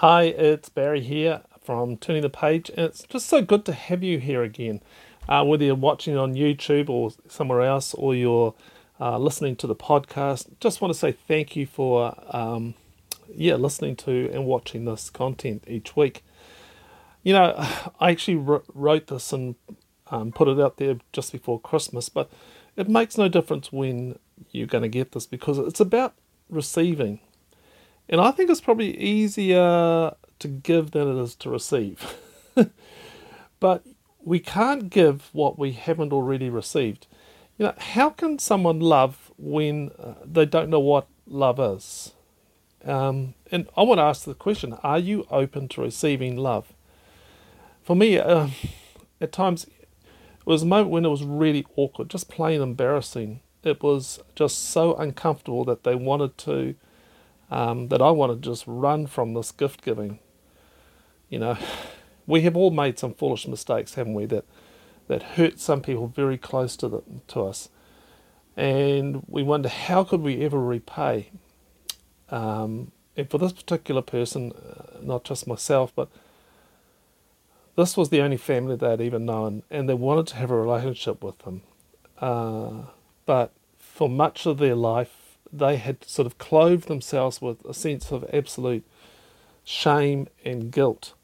Hi, it's Barry here from Turning the Page, and it's just so good to have you here again. Uh, whether you're watching on YouTube or somewhere else, or you're uh, listening to the podcast, just want to say thank you for um, yeah listening to and watching this content each week. You know, I actually wrote this and um, put it out there just before Christmas, but it makes no difference when you're going to get this because it's about receiving and I think it's probably easier to give than it is to receive. but we can't give what we haven't already received. You know, how can someone love when uh, they don't know what love is? Um, and I want to ask the question are you open to receiving love? For me, uh, at times, it was a moment when it was really awkward, just plain embarrassing. It was just so uncomfortable that they wanted to um, that I want to just run from this gift giving. You know, we have all made some foolish mistakes, haven't we? That that hurt some people very close to the, to us, and we wonder how could we ever repay. Um, and for this particular person, uh, not just myself, but this was the only family they had even known, and they wanted to have a relationship with them. Uh, but for much of their life, they had sort of clothed themselves with a sense of absolute shame and guilt.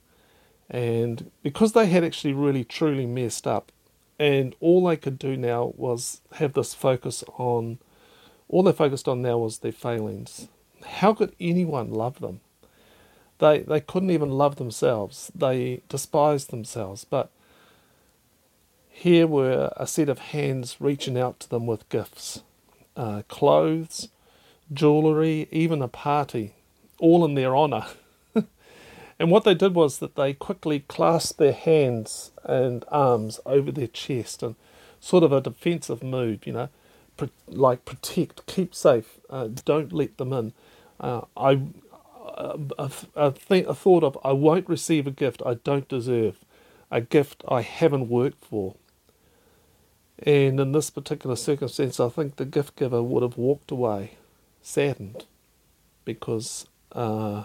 And because they had actually really truly messed up, and all they could do now was have this focus on, all they focused on now was their failings. How could anyone love them? They, they couldn't even love themselves. They despised themselves. But here were a set of hands reaching out to them with gifts uh, clothes, jewellery, even a party, all in their honour. and what they did was that they quickly clasped their hands and arms over their chest and sort of a defensive move, you know, like protect, keep safe, uh, don't let them in. Uh, I, uh, a, a, th- a thought of I won't receive a gift I don't deserve, a gift I haven't worked for. And in this particular circumstance, I think the gift giver would have walked away saddened because uh,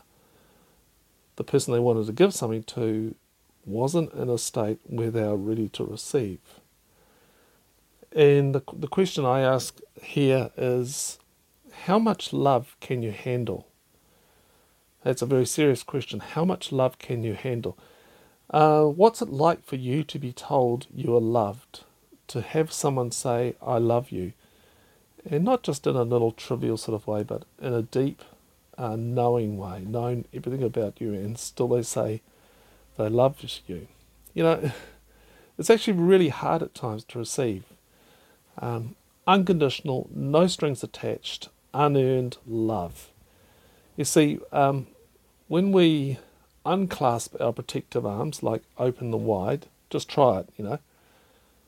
the person they wanted to give something to wasn't in a state where they are ready to receive. And the, the question I ask here is how much love can you handle? That's a very serious question. How much love can you handle? Uh, what's it like for you to be told you are loved? To have someone say, I love you? And not just in a little trivial sort of way, but in a deep, uh, knowing way, knowing everything about you, and still they say they love you. You know, it's actually really hard at times to receive. Um, unconditional, no strings attached, unearned love. You see, um, when we unclasp our protective arms, like open them wide, just try it, you know.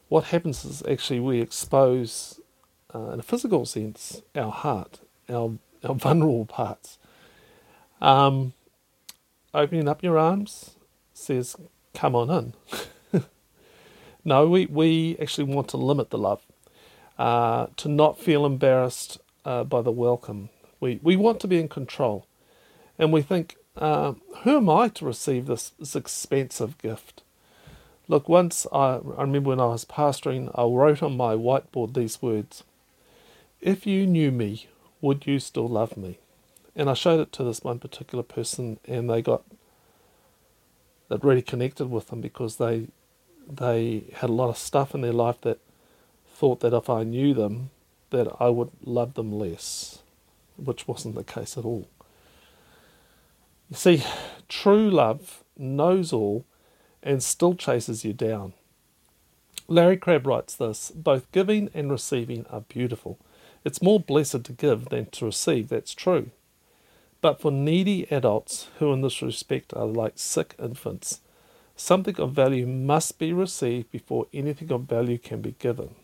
What happens is actually we expose uh, in a physical sense, our heart, our, our vulnerable parts. Um, opening up your arms says, come on in. no, we, we actually want to limit the love, uh, to not feel embarrassed uh, by the welcome. We, we want to be in control. And we think, uh, who am I to receive this, this expensive gift? Look, once I, I remember when I was pastoring, I wrote on my whiteboard these words if you knew me, would you still love me? And I showed it to this one particular person, and they got that really connected with them because they they had a lot of stuff in their life that thought that if I knew them, that I would love them less, which wasn't the case at all. You see, true love knows all and still chases you down. Larry Crabb writes this both giving and receiving are beautiful. It's more blessed to give than to receive, that's true. But for needy adults who, in this respect, are like sick infants, something of value must be received before anything of value can be given.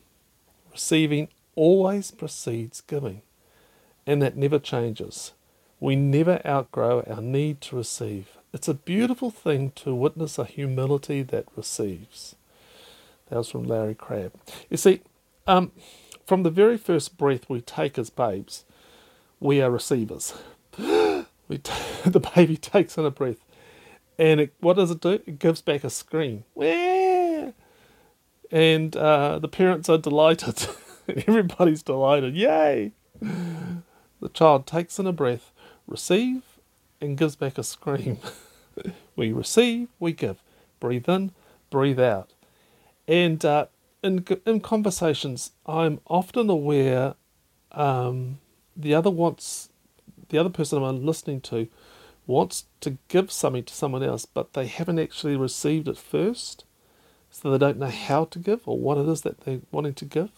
Receiving always precedes giving, and that never changes. We never outgrow our need to receive. It's a beautiful thing to witness a humility that receives. That was from Larry Crabb. You see, um, from the very first breath we take as babes, we are receivers. we t- the baby takes in a breath, And it, what does it do? It gives back a scream. And uh, the parents are delighted. Everybody's delighted. Yay! The child takes in a breath, receive, and gives back a scream. we receive, we give. Breathe in, breathe out. And uh, in, in conversations, I'm often aware um, the other wants, the other person I'm listening to wants to give something to someone else, but they haven't actually received it first. So they don't know how to give or what it is that they're wanting to give.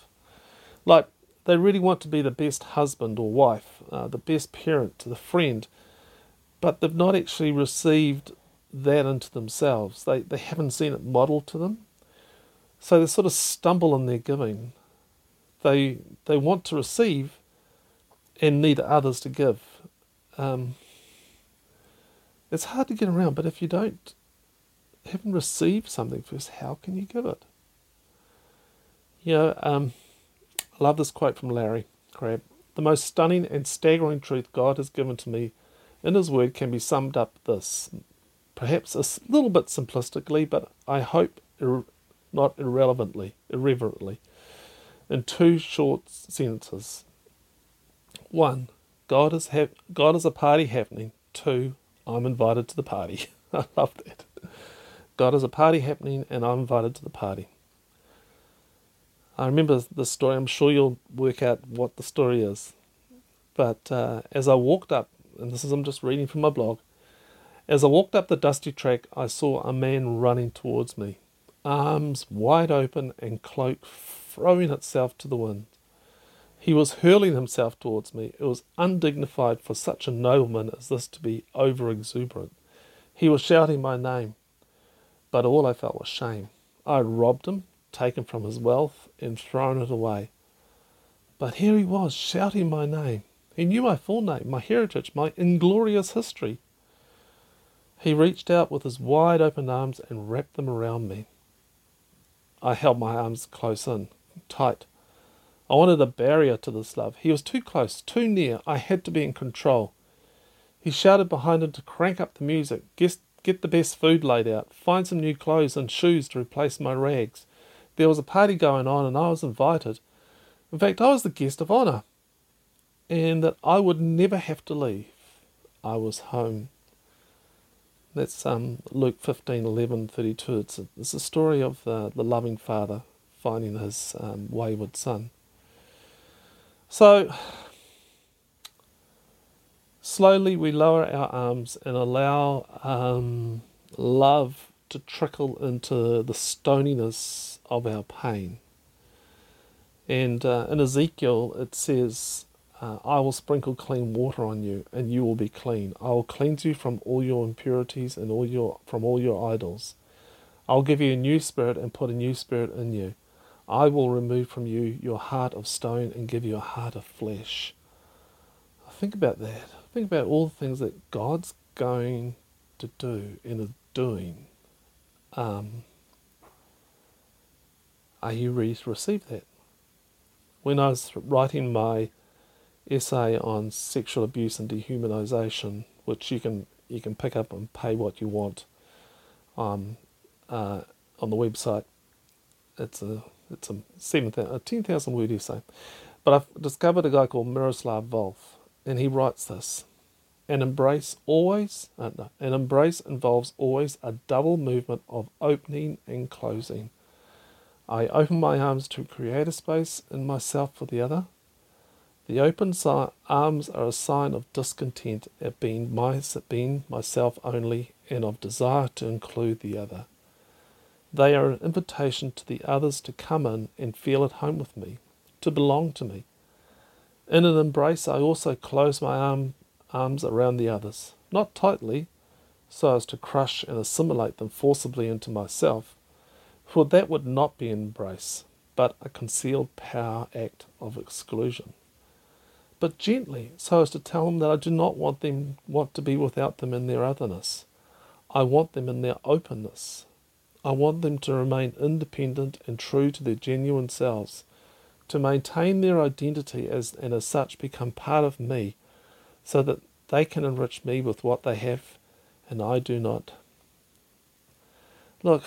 Like, they really want to be the best husband or wife, uh, the best parent, to the friend, but they've not actually received that into themselves. They, they haven't seen it modeled to them. So they sort of stumble in their giving. They, they want to receive and need others to give. Um, it's hard to get around, but if you don't haven't received something first, how can you give it? You know, um, I love this quote from Larry Crabb. The most stunning and staggering truth God has given to me in His Word can be summed up this, perhaps a little bit simplistically, but I hope not irrelevantly, irreverently, in two short sentences. One, God is ha- God is a party happening. Two, I'm invited to the party. I love that. God is a party happening, and I'm invited to the party. I remember the story. I'm sure you'll work out what the story is. But uh, as I walked up, and this is I'm just reading from my blog, as I walked up the dusty track, I saw a man running towards me, arms wide open and cloak throwing itself to the wind. He was hurling himself towards me. It was undignified for such a nobleman as this to be over exuberant. He was shouting my name, but all I felt was shame. I had robbed him, taken from his wealth, and thrown it away. But here he was, shouting my name. He knew my full name, my heritage, my inglorious history. He reached out with his wide open arms and wrapped them around me. I held my arms close in, tight. I wanted a barrier to this love. He was too close, too near. I had to be in control. He shouted behind him to crank up the music, get, get the best food laid out, find some new clothes and shoes to replace my rags. There was a party going on and I was invited. In fact, I was the guest of honour. And that I would never have to leave. I was home. That's um, Luke 15, 11, 32. It's a, it's a story of the, the loving father finding his um, wayward son. So, slowly we lower our arms and allow um, love to trickle into the stoniness of our pain. And uh, in Ezekiel, it says, uh, I will sprinkle clean water on you, and you will be clean. I will cleanse you from all your impurities and all your from all your idols. I will give you a new spirit and put a new spirit in you. I will remove from you your heart of stone and give you a heart of flesh. Think about that. Think about all the things that God's going to do and is doing. Um, are you ready to receive that? When I was writing my essay on sexual abuse and dehumanization, which you can you can pick up and pay what you want um, uh, on the website, it's a it's a, 7, a 10,000 word essay. But I've discovered a guy called Miroslav Volf, and he writes this. An embrace always, uh, no, an embrace involves always a double movement of opening and closing. I open my arms to create a space in myself for the other. The open si- arms are a sign of discontent at being, my, being myself only and of desire to include the other. They are an invitation to the others to come in and feel at home with me, to belong to me. In an embrace, I also close my arm, arms around the others, not tightly, so as to crush and assimilate them forcibly into myself, for that would not be an embrace, but a concealed power act of exclusion. But gently, so as to tell them that I do not want them want to be without them in their otherness. I want them in their openness, I want them to remain independent and true to their genuine selves, to maintain their identity as and as such become part of me, so that they can enrich me with what they have and I do not. Look,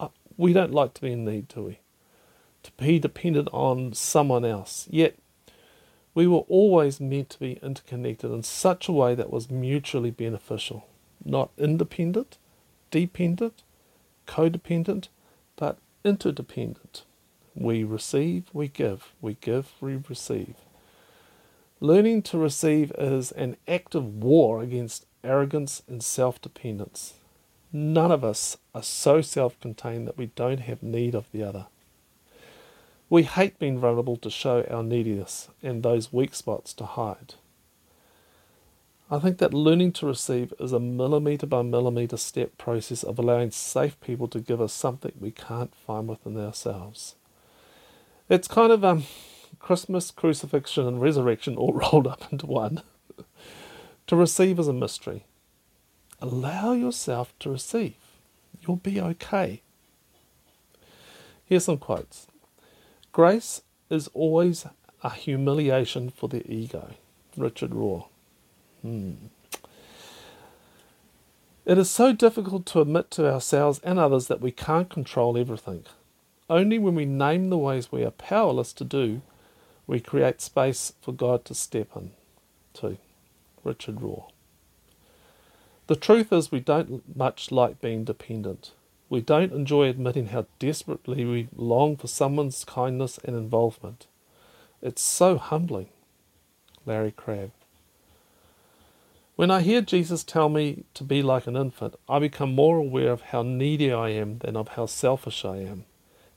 uh, we don't like to be in need, do we? To be dependent on someone else. Yet, we were always meant to be interconnected in such a way that was mutually beneficial, not independent, dependent, codependent, but interdependent. We receive, we give, we give, we receive. Learning to receive is an active war against arrogance and self dependence. None of us are so self contained that we don't have need of the other. We hate being vulnerable to show our neediness and those weak spots to hide. I think that learning to receive is a millimetre by millimetre step process of allowing safe people to give us something we can't find within ourselves. It's kind of um, Christmas, crucifixion, and resurrection all rolled up into one. to receive is a mystery. Allow yourself to receive. You'll be okay. Here's some quotes Grace is always a humiliation for the ego. Richard Rohr. Hmm. It is so difficult to admit to ourselves and others that we can't control everything. Only when we name the ways we are powerless to do, we create space for God to step in. Too. Richard Rohr. The truth is, we don't much like being dependent. We don't enjoy admitting how desperately we long for someone's kindness and involvement. It's so humbling. Larry Crabb. When I hear Jesus tell me to be like an infant, I become more aware of how needy I am than of how selfish I am.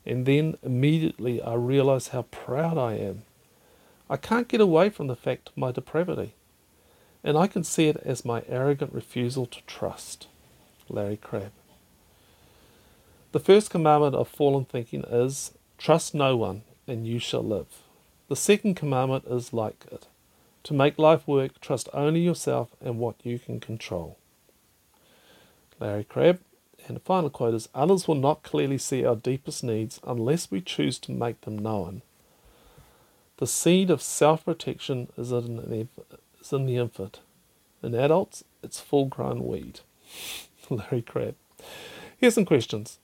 And then immediately I realize how proud I am. I can't get away from the fact of my depravity. And I can see it as my arrogant refusal to trust. Larry Crabb. The first commandment of fallen thinking is trust no one, and you shall live. The second commandment is like it to make life work, trust only yourself and what you can control. Larry Crabb. And the final quote is Others will not clearly see our deepest needs unless we choose to make them known. The seed of self protection is in, the, is in the infant. In adults, it's full grown weed. Larry Crabb. Here's some questions.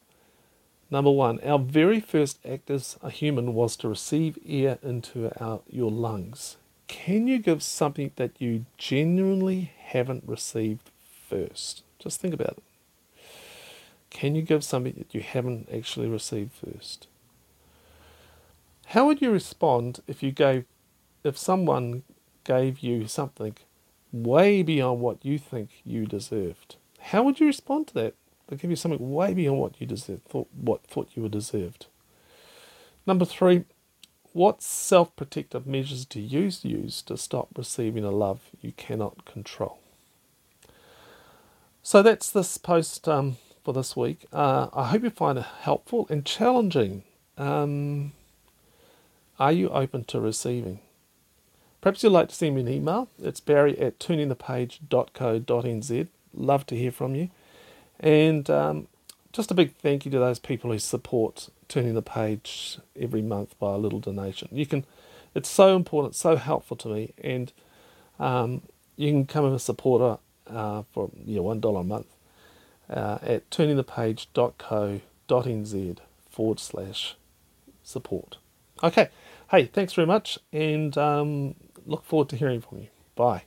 Number one, our very first act as a human was to receive air into our, your lungs. Can you give something that you genuinely haven't received first? Just think about it. Can you give something that you haven't actually received first? How would you respond if you gave if someone gave you something way beyond what you think you deserved? How would you respond to that? They give you something way beyond what you deserved, thought, what thought you were deserved. Number three, what self protective measures do you use to stop receiving a love you cannot control? So that's this post um, for this week. Uh, I hope you find it helpful and challenging. Um, are you open to receiving? Perhaps you'd like to send me an email. It's barry at turningthepage.co.nz. Love to hear from you. And um, just a big thank you to those people who support turning the page every month by a little donation. You can, it's so important, so helpful to me, and um, you can come become a supporter uh, for you know, one dollar a month uh, at turningthepage.co.nz forward slash support. Okay, hey, thanks very much, and um, look forward to hearing from you. Bye.